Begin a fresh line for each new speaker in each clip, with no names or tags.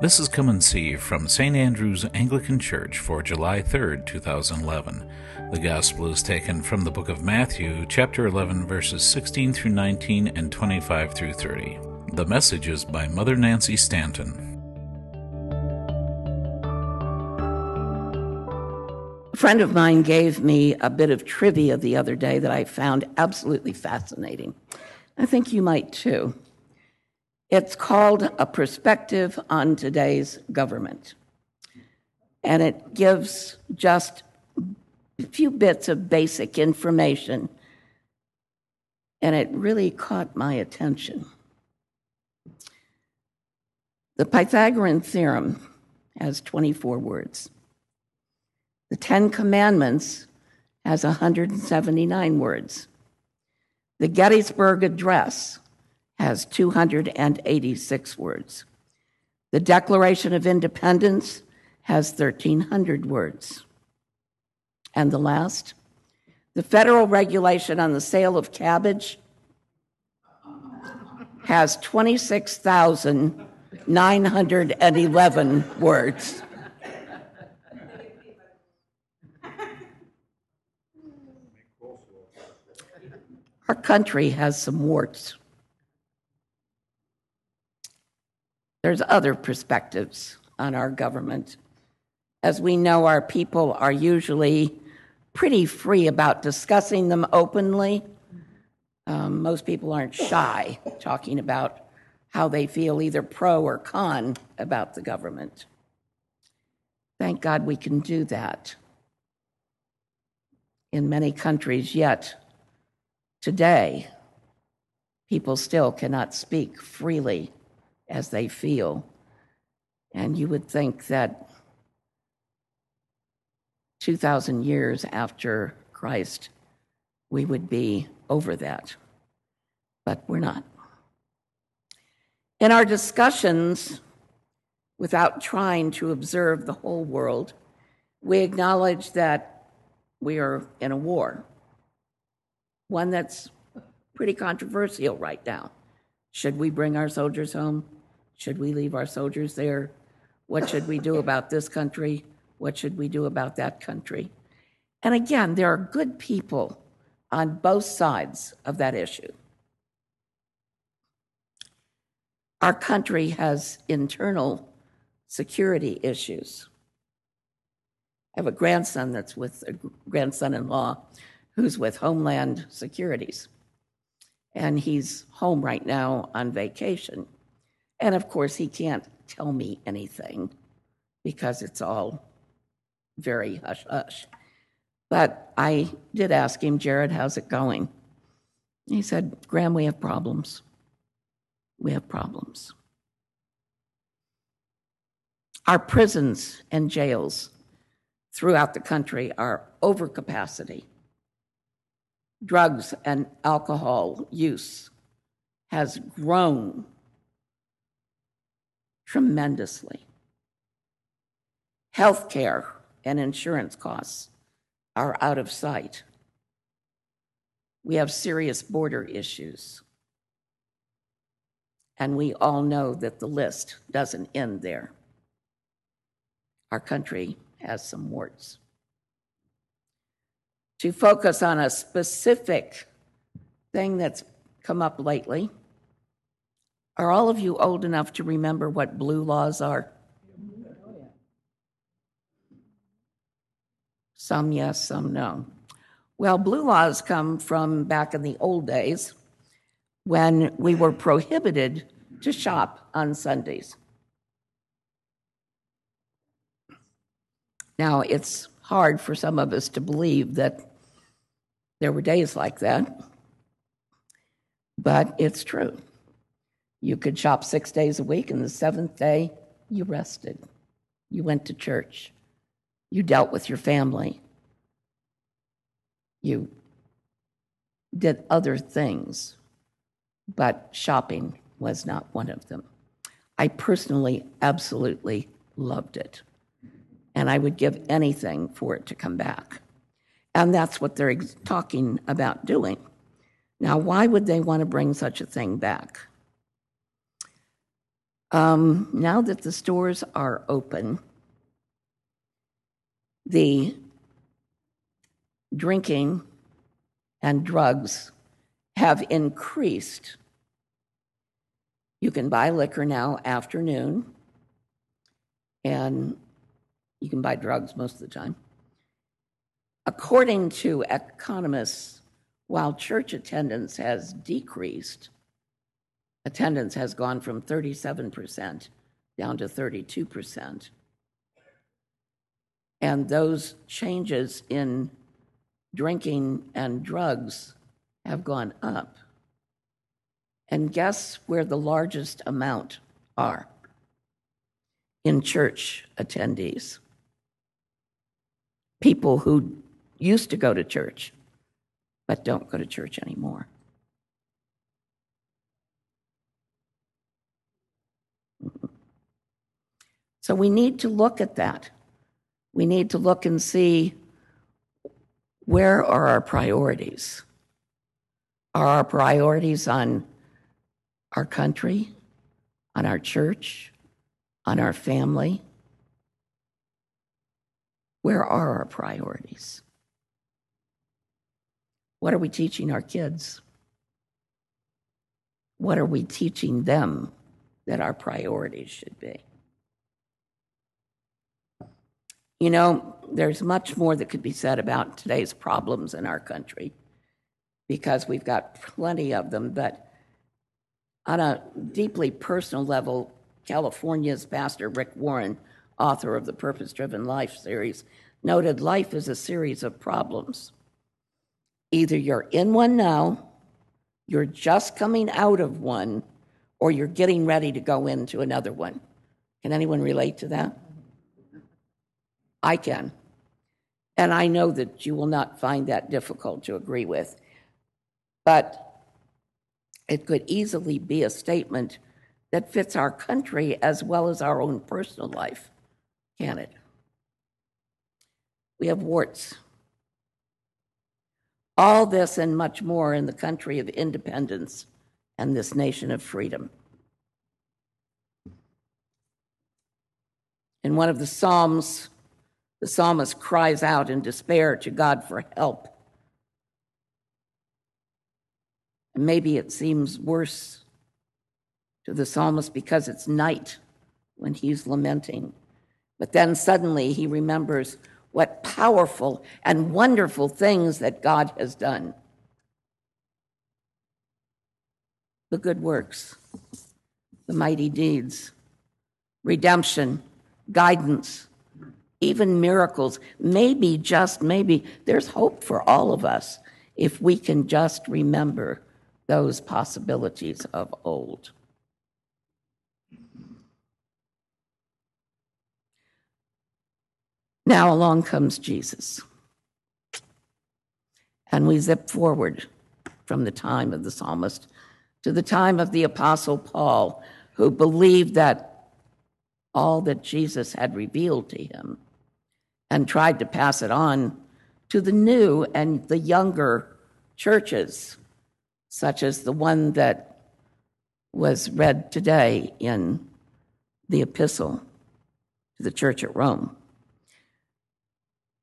This is Come and See from St. Andrew's Anglican Church for July 3rd, 2011. The Gospel is taken from the book of Matthew, chapter 11, verses 16 through 19 and 25 through 30. The message is by Mother Nancy Stanton.
A friend of mine gave me a bit of trivia the other day that I found absolutely fascinating. I think you might too. It's called A Perspective on Today's Government. And it gives just a few bits of basic information. And it really caught my attention. The Pythagorean theorem has 24 words. The Ten Commandments has 179 words. The Gettysburg Address has 286 words. The Declaration of Independence has 1,300 words. And the last, the federal regulation on the sale of cabbage has 26,911 words. Our country has some warts. There's other perspectives on our government. As we know, our people are usually pretty free about discussing them openly. Um, most people aren't shy talking about how they feel, either pro or con, about the government. Thank God we can do that. In many countries, yet today, people still cannot speak freely as they feel. And you would think that 2,000 years after Christ, we would be over that. But we're not. In our discussions, without trying to observe the whole world, we acknowledge that we are in a war, one that's pretty controversial right now. Should we bring our soldiers home? Should we leave our soldiers there? What should we do about this country? What should we do about that country? And again, there are good people on both sides of that issue. Our country has internal security issues. I have a grandson that's with a grandson in law who's with Homeland Securities. And he's home right now on vacation. And of course, he can't tell me anything because it's all very hush hush. But I did ask him, Jared, how's it going? He said, Graham, we have problems. We have problems. Our prisons and jails throughout the country are over capacity. Drugs and alcohol use has grown tremendously. Healthcare and insurance costs are out of sight. We have serious border issues. And we all know that the list doesn't end there. Our country has some warts. To focus on a specific thing that's come up lately, are all of you old enough to remember what blue laws are? Some yes, some no. Well, blue laws come from back in the old days when we were prohibited to shop on Sundays. Now, it's hard for some of us to believe that there were days like that, but it's true. You could shop six days a week, and the seventh day, you rested. You went to church. You dealt with your family. You did other things, but shopping was not one of them. I personally absolutely loved it, and I would give anything for it to come back. And that's what they're talking about doing. Now, why would they want to bring such a thing back? Um, now that the stores are open, the drinking and drugs have increased. You can buy liquor now afternoon, and you can buy drugs most of the time. According to economists, while church attendance has decreased, attendance has gone from 37% down to 32%. And those changes in drinking and drugs have gone up. And guess where the largest amount are? In church attendees. People who used to go to church, but don't go to church anymore. So we need to look at that. We need to look and see where are our priorities? Are our priorities on our country, on our church, on our family? Where are our priorities? What are we teaching our kids? What are we teaching them that our priorities should be? You know, there's much more that could be said about today's problems in our country because we've got plenty of them, but on a deeply personal level, California's Pastor Rick Warren, author of the Purpose Driven Life series, noted life is a series of problems. Either you're in one now, you're just coming out of one, or you're getting ready to go into another one. Can anyone relate to that? I can. And I know that you will not find that difficult to agree with. But it could easily be a statement that fits our country as well as our own personal life, can it? We have warts. All this and much more in the country of independence and this nation of freedom. In one of the Psalms, the psalmist cries out in despair to God for help. And maybe it seems worse to the psalmist because it's night when he's lamenting. But then suddenly he remembers what powerful and wonderful things that God has done. The good works, the mighty deeds, redemption, guidance, even miracles. Maybe, just maybe, there's hope for all of us if we can just remember those possibilities of old. Now along comes Jesus. And we zip forward from the time of the psalmist to the time of the Apostle Paul, who believed that all that Jesus had revealed to him and tried to pass it on to the new and the younger churches, such as the one that was read today in the epistle to the church at Rome.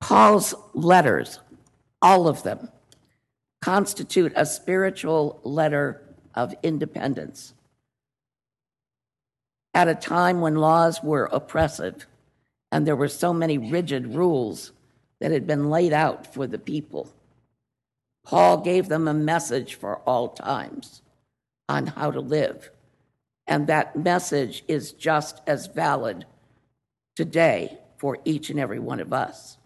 Paul's letters, all of them, constitute a spiritual letter of independence. At a time when laws were oppressive and there were so many rigid rules that had been laid out for the people. Paul gave them a message for all times on how to live. And that message is just as valid today for each and every one of us.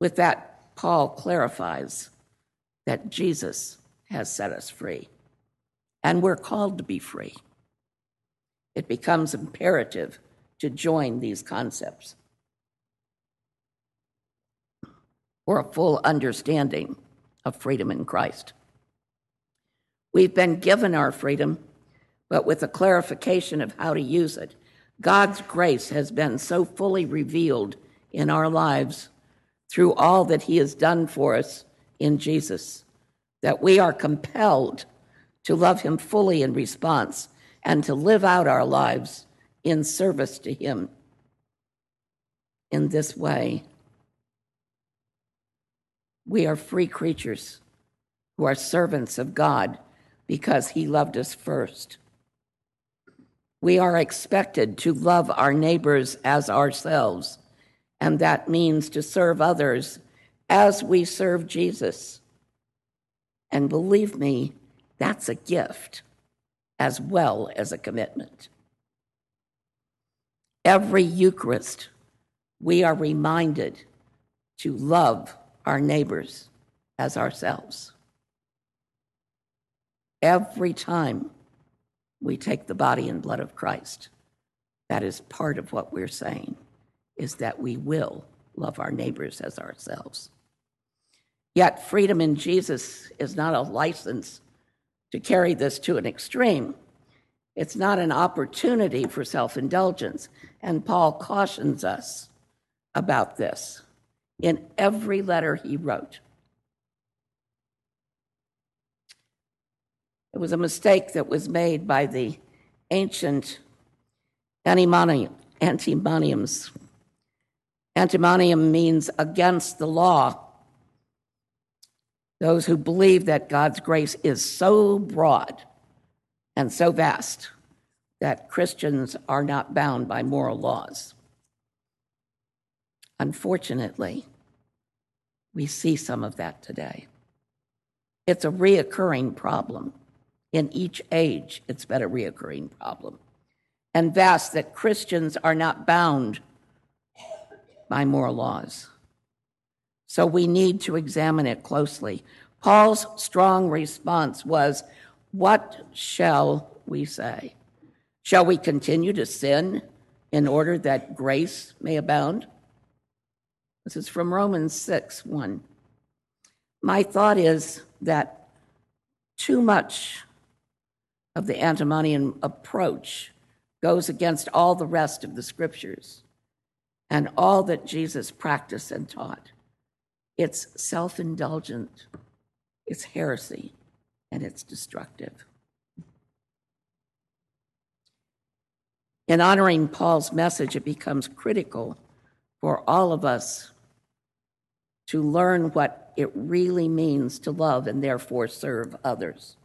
With that, Paul clarifies that Jesus has set us free, and we're called to be free it becomes imperative to join these concepts for a full understanding of freedom in Christ. We've been given our freedom, but with a clarification of how to use it. God's grace has been so fully revealed in our lives through all that He has done for us in Jesus that we are compelled to love Him fully in response, and to live out our lives in service to Him in this way. We are free creatures who are servants of God because He loved us first. We are expected to love our neighbors as ourselves, and that means to serve others as we serve Jesus. And believe me, that's a gift as well as a commitment. Every Eucharist, we are reminded to love our neighbors as ourselves. Every time we take the body and blood of Christ, that is part of what we're saying, is that we will love our neighbors as ourselves. Yet, freedom in Jesus is not a license to carry this to an extreme. It's not an opportunity for self indulgence. And Paul cautions us about this in every letter he wrote. It was a mistake that was made by the ancient antimoniums. Antimonium means against the law. Those who believe that God's grace is so broad and so vast that Christians are not bound by moral laws. Unfortunately, we see some of that today. It's a reoccurring problem. In each age, it's been a reoccurring problem. And vast that Christians are not bound by moral laws. So we need to examine it closely. Paul's strong response was, What shall we say? Shall we continue to sin in order that grace may abound? This is from Romans 6 1. My thought is that too much of the antinomian approach goes against all the rest of the scriptures and all that Jesus practiced and taught. It's self indulgent, it's heresy, and it's destructive. In honoring Paul's message, it becomes critical for all of us to learn what it really means to love and therefore serve others.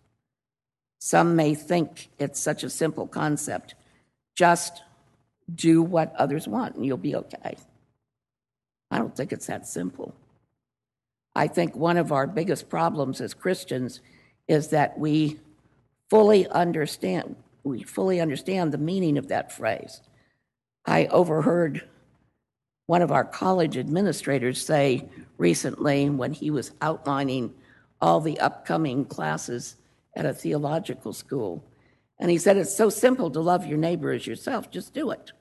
Some may think it's such a simple concept. Just do what others want and you'll be okay. I don't think it's that simple. I think one of our biggest problems as Christians is that we fully understand we fully understand the meaning of that phrase. I overheard one of our college administrators say recently when he was outlining all the upcoming classes at a theological school. And he said, It's so simple to love your neighbor as yourself, just do it.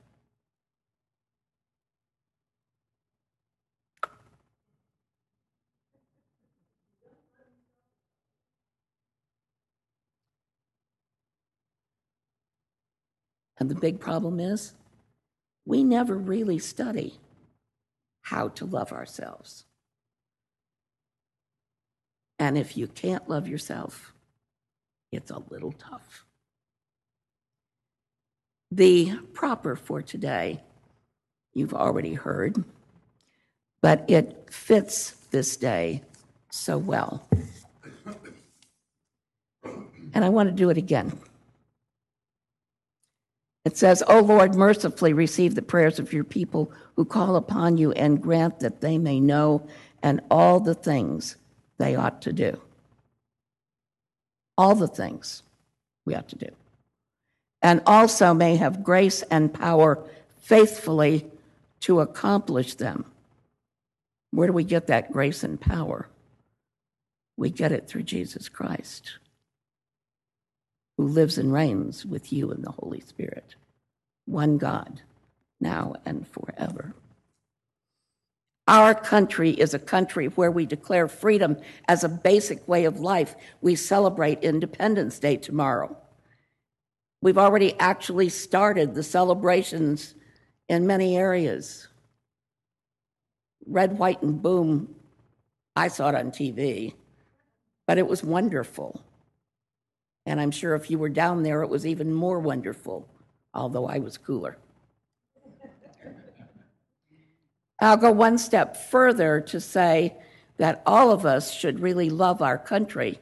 And the big problem is, we never really study how to love ourselves. And if you can't love yourself, it's a little tough. The proper for today, you've already heard, but it fits this day so well. And I want to do it again. It says, O Lord, mercifully receive the prayers of your people who call upon you and grant that they may know and all the things they ought to do. All the things we ought to do. And also may have grace and power faithfully to accomplish them. Where do we get that grace and power? We get it through Jesus Christ, who lives and reigns with you in the Holy Spirit. One God, now and forever. Our country is a country where we declare freedom as a basic way of life. We celebrate Independence Day tomorrow. We've already actually started the celebrations in many areas. Red, White, and Boom, I saw it on TV, but it was wonderful. And I'm sure if you were down there, it was even more wonderful, although I was cooler. I'll go one step further to say that all of us should really love our country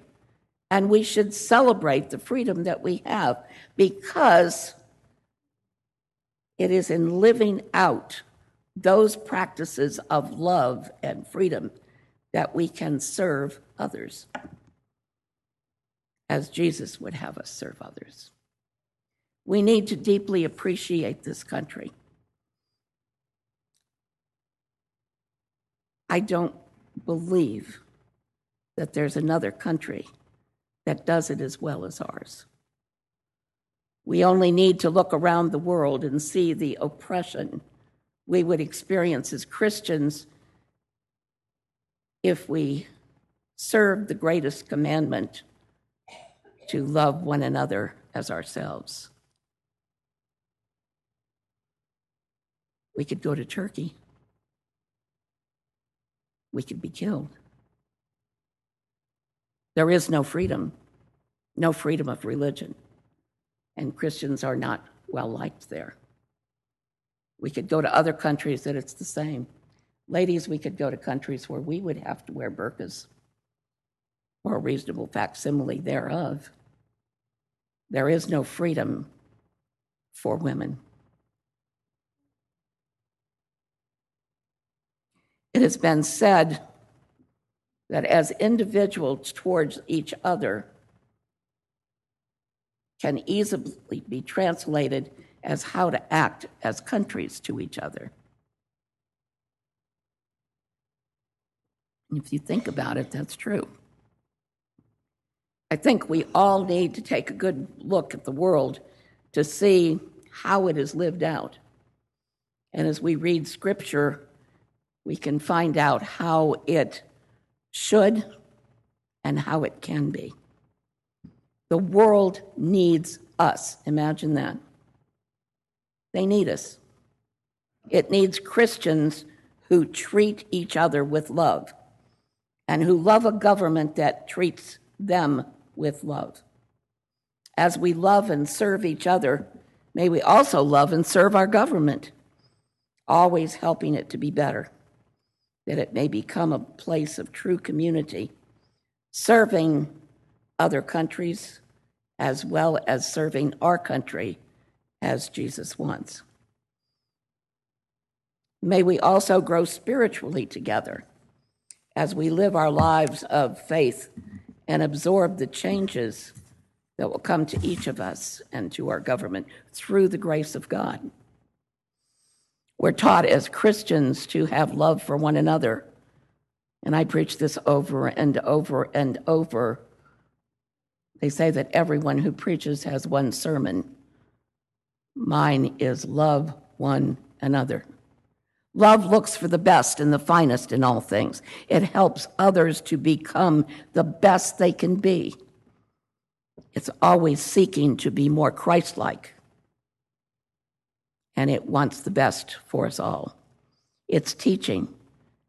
and we should celebrate the freedom that we have because it is in living out those practices of love and freedom that we can serve others as Jesus would have us serve others. We need to deeply appreciate this country. I don't believe that there's another country that does it as well as ours. We only need to look around the world and see the oppression we would experience as Christians if we served the greatest commandment to love one another as ourselves. We could go to Turkey. We could be killed. There is no freedom, no freedom of religion, and Christians are not well liked there. We could go to other countries that it's the same. Ladies, we could go to countries where we would have to wear burqas or a reasonable facsimile thereof. There is no freedom for women. It has been said that as individuals towards each other can easily be translated as how to act as countries to each other. If you think about it, that's true. I think we all need to take a good look at the world to see how it is lived out. And as we read scripture, we can find out how it should and how it can be. The world needs us. Imagine that. They need us. It needs Christians who treat each other with love and who love a government that treats them with love. As we love and serve each other, may we also love and serve our government, always helping it to be better, that it may become a place of true community, serving other countries as well as serving our country as Jesus wants. May we also grow spiritually together as we live our lives of faith and absorb the changes that will come to each of us and to our government through the grace of God. We're taught as Christians to have love for one another. And I preach this over and over and over. They say that everyone who preaches has one sermon. Mine is love one another. Love looks for the best and the finest in all things. It helps others to become the best they can be. It's always seeking to be more Christ like. And it wants the best for us all. It's teaching,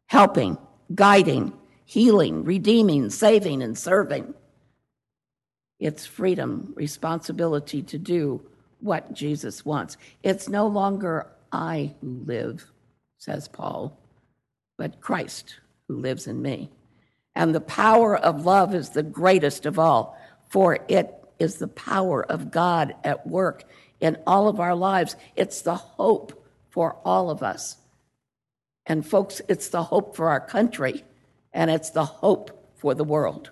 helping, guiding, healing, redeeming, saving, and serving. It's freedom, responsibility to do what Jesus wants. It's no longer I who live says Paul, but Christ who lives in me. And the power of love is the greatest of all, for it is the power of God at work in all of our lives. It's the hope for all of us. And, folks, it's the hope for our country, and it's the hope for the world.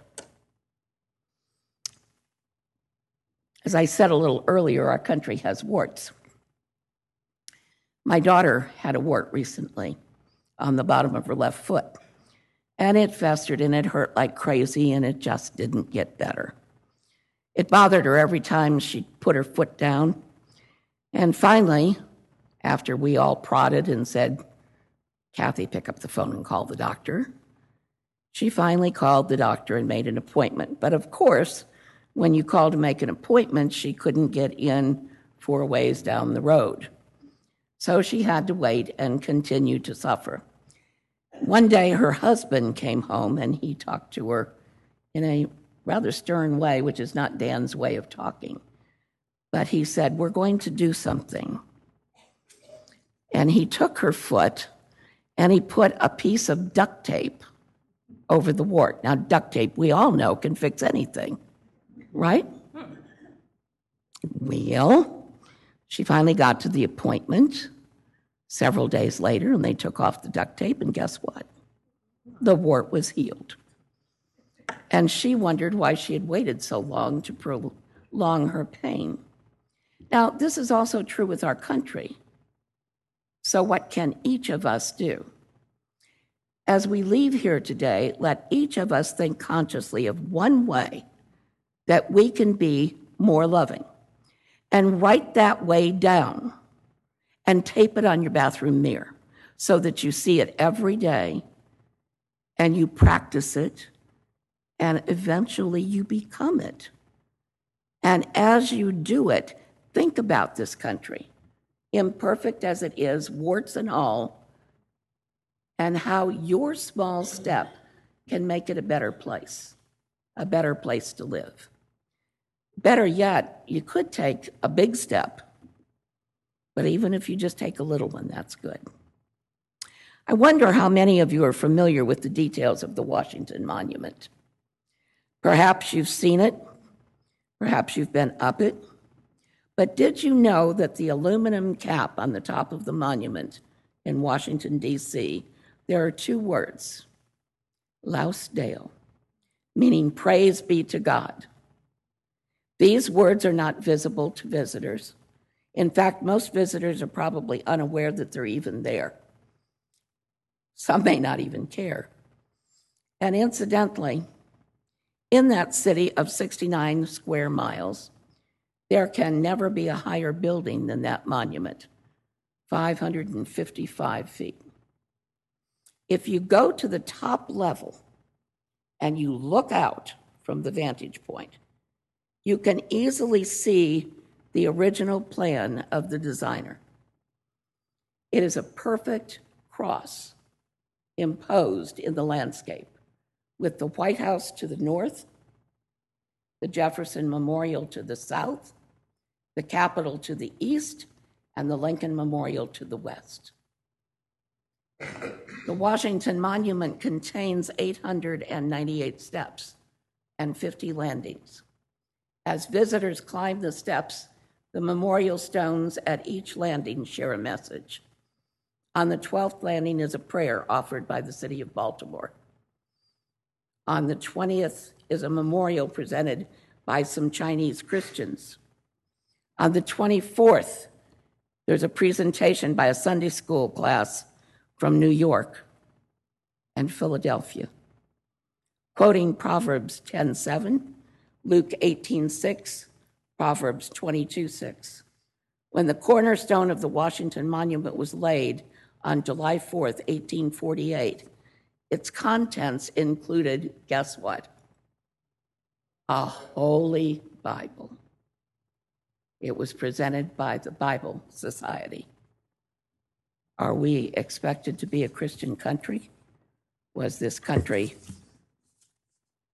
As I said a little earlier, our country has warts. My daughter had a wart recently on the bottom of her left foot, and it festered and it hurt like crazy, and it just didn't get better. It bothered her every time she put her foot down. And finally, after we all prodded and said, Kathy, pick up the phone and call the doctor, she finally called the doctor and made an appointment. But of course, when you call to make an appointment, she couldn't get in four ways down the road. So she had to wait and continue to suffer. One day her husband came home and he talked to her in a rather stern way, which is not Dan's way of talking. But he said, We're going to do something. And he took her foot and he put a piece of duct tape over the wart. Now, duct tape, we all know, can fix anything, right? Well, she finally got to the appointment several days later, and they took off the duct tape, and guess what? The wart was healed. And she wondered why she had waited so long to prolong her pain. Now, this is also true with our country. So, what can each of us do? As we leave here today, let each of us think consciously of one way that we can be more loving and write that way down and tape it on your bathroom mirror so that you see it every day and you practice it and eventually you become it. And as you do it, think about this country, imperfect as it is, warts and all, and how your small step can make it a better place, a better place to live. Better yet, you could take a big step, but even if you just take a little one, that's good. I wonder how many of you are familiar with the details of the Washington Monument. Perhaps you've seen it, perhaps you've been up it, but did you know that the aluminum cap on the top of the monument in Washington, D.C., there are two words, Laus Deo, meaning praise be to God. These words are not visible to visitors. In fact, most visitors are probably unaware that they're even there. Some may not even care. And incidentally, in that city of 69 square miles, there can never be a higher building than that monument 555 feet. If you go to the top level and you look out from the vantage point, you can easily see the original plan of the designer. It is a perfect cross imposed in the landscape with the White House to the north, the Jefferson Memorial to the south, the Capitol to the east, and the Lincoln Memorial to the west. The Washington Monument contains 898 steps and 50 landings. As visitors climb the steps, the memorial stones at each landing share a message. On the 12th landing is a prayer offered by the city of Baltimore. On the 20th is a memorial presented by some Chinese Christians. On the 24th, there's a presentation by a Sunday school class from New York and Philadelphia, quoting Proverbs 10:7, Luke 18:6, Proverbs 22:6. When the cornerstone of the Washington Monument was laid on July 4th, 1848, its contents included, guess what? A holy Bible. It was presented by the Bible Society. Are we expected to be a Christian country? Was this country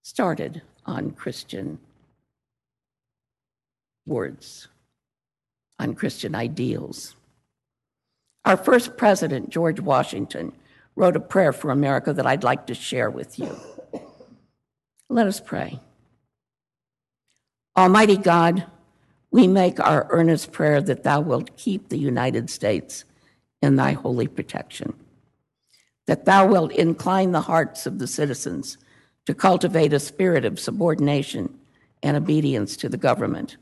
started on Christian words, on Christian ideals? Our first president, George Washington, wrote a prayer for America that I'd like to share with you. Let us pray. Almighty God, we make our earnest prayer that Thou wilt keep the United States in Thy holy protection, that Thou wilt incline the hearts of the citizens to cultivate a spirit of subordination and obedience to the government,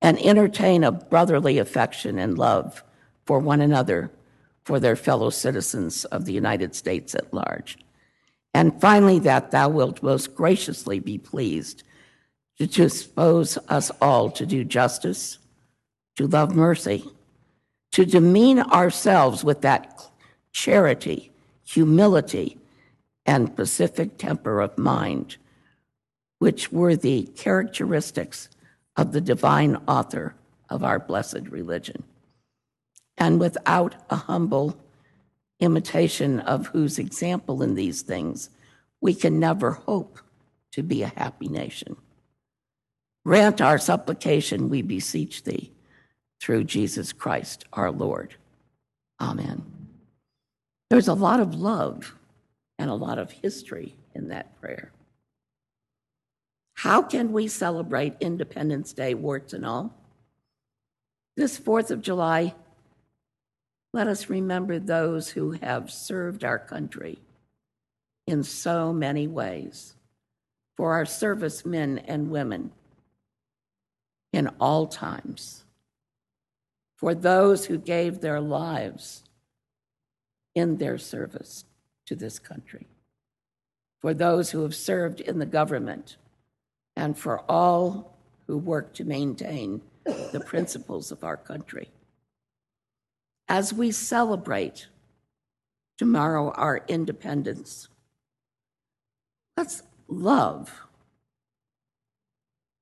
and entertain a brotherly affection and love for one another for their fellow citizens of the United States at large. And finally, that thou wilt most graciously be pleased to dispose us all to do justice, to love mercy, to demean ourselves with that charity, humility, and pacific temper of mind, which were the characteristics of the divine author of our blessed religion and without a humble imitation of whose example in these things, we can never hope to be a happy nation. Grant our supplication, we beseech thee, through Jesus Christ our Lord. Amen. There's a lot of love and a lot of history in that prayer. How can we celebrate Independence Day, warts and all? This 4th of July, let us remember those who have served our country in so many ways, for our servicemen and women in all times, for those who gave their lives in their service to this country, for those who have served in the government, and for all who work to maintain the principles of our country. As we celebrate tomorrow our independence, let's love.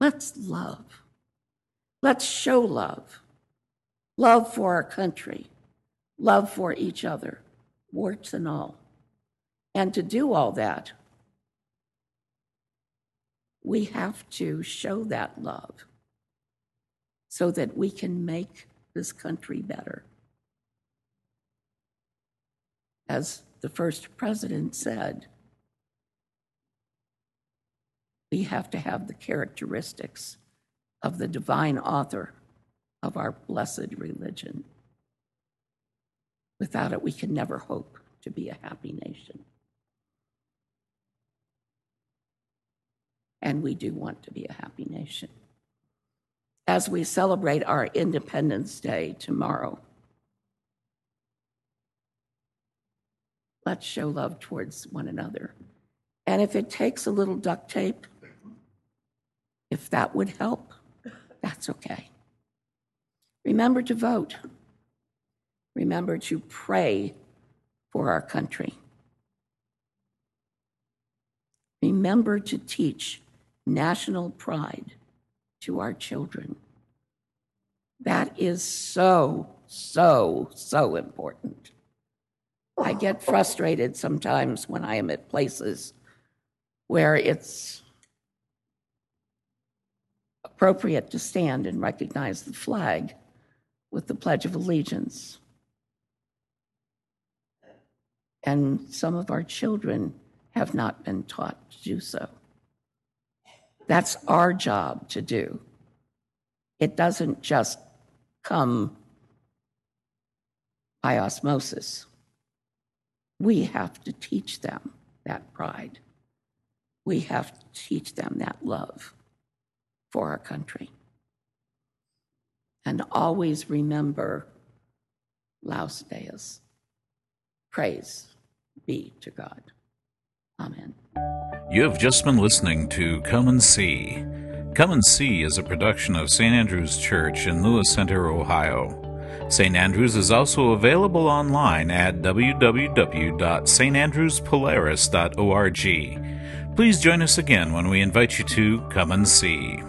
Let's love. Let's show love. Love for our country, love for each other, warts and all. And to do all that, we have to show that love so that we can make this country better. As the first president said, we have to have the characteristics of the divine author of our blessed religion. Without it, we can never hope to be a happy nation. And we do want to be a happy nation. As we celebrate our Independence Day tomorrow, let's show love towards one another. And if it takes a little duct tape, if that would help, that's okay. Remember to vote. Remember to pray for our country. Remember to teach national pride to our children. That is so, so, so important. I get frustrated sometimes when I am at places where it's appropriate to stand and recognize the flag with the Pledge of Allegiance. And some of our children have not been taught to do so. That's our job to do. It doesn't just come by osmosis. We have to teach them that pride. We have to teach them that love for our country. And always remember Laus Deus. Praise be to God. Amen.
You have just been listening to Come and See. Come and See is a production of St. Andrew's Church in Lewis Center, Ohio. St. Andrews is also available online at www.standrewspolaris.org. Please join us again when we invite you to Come and See.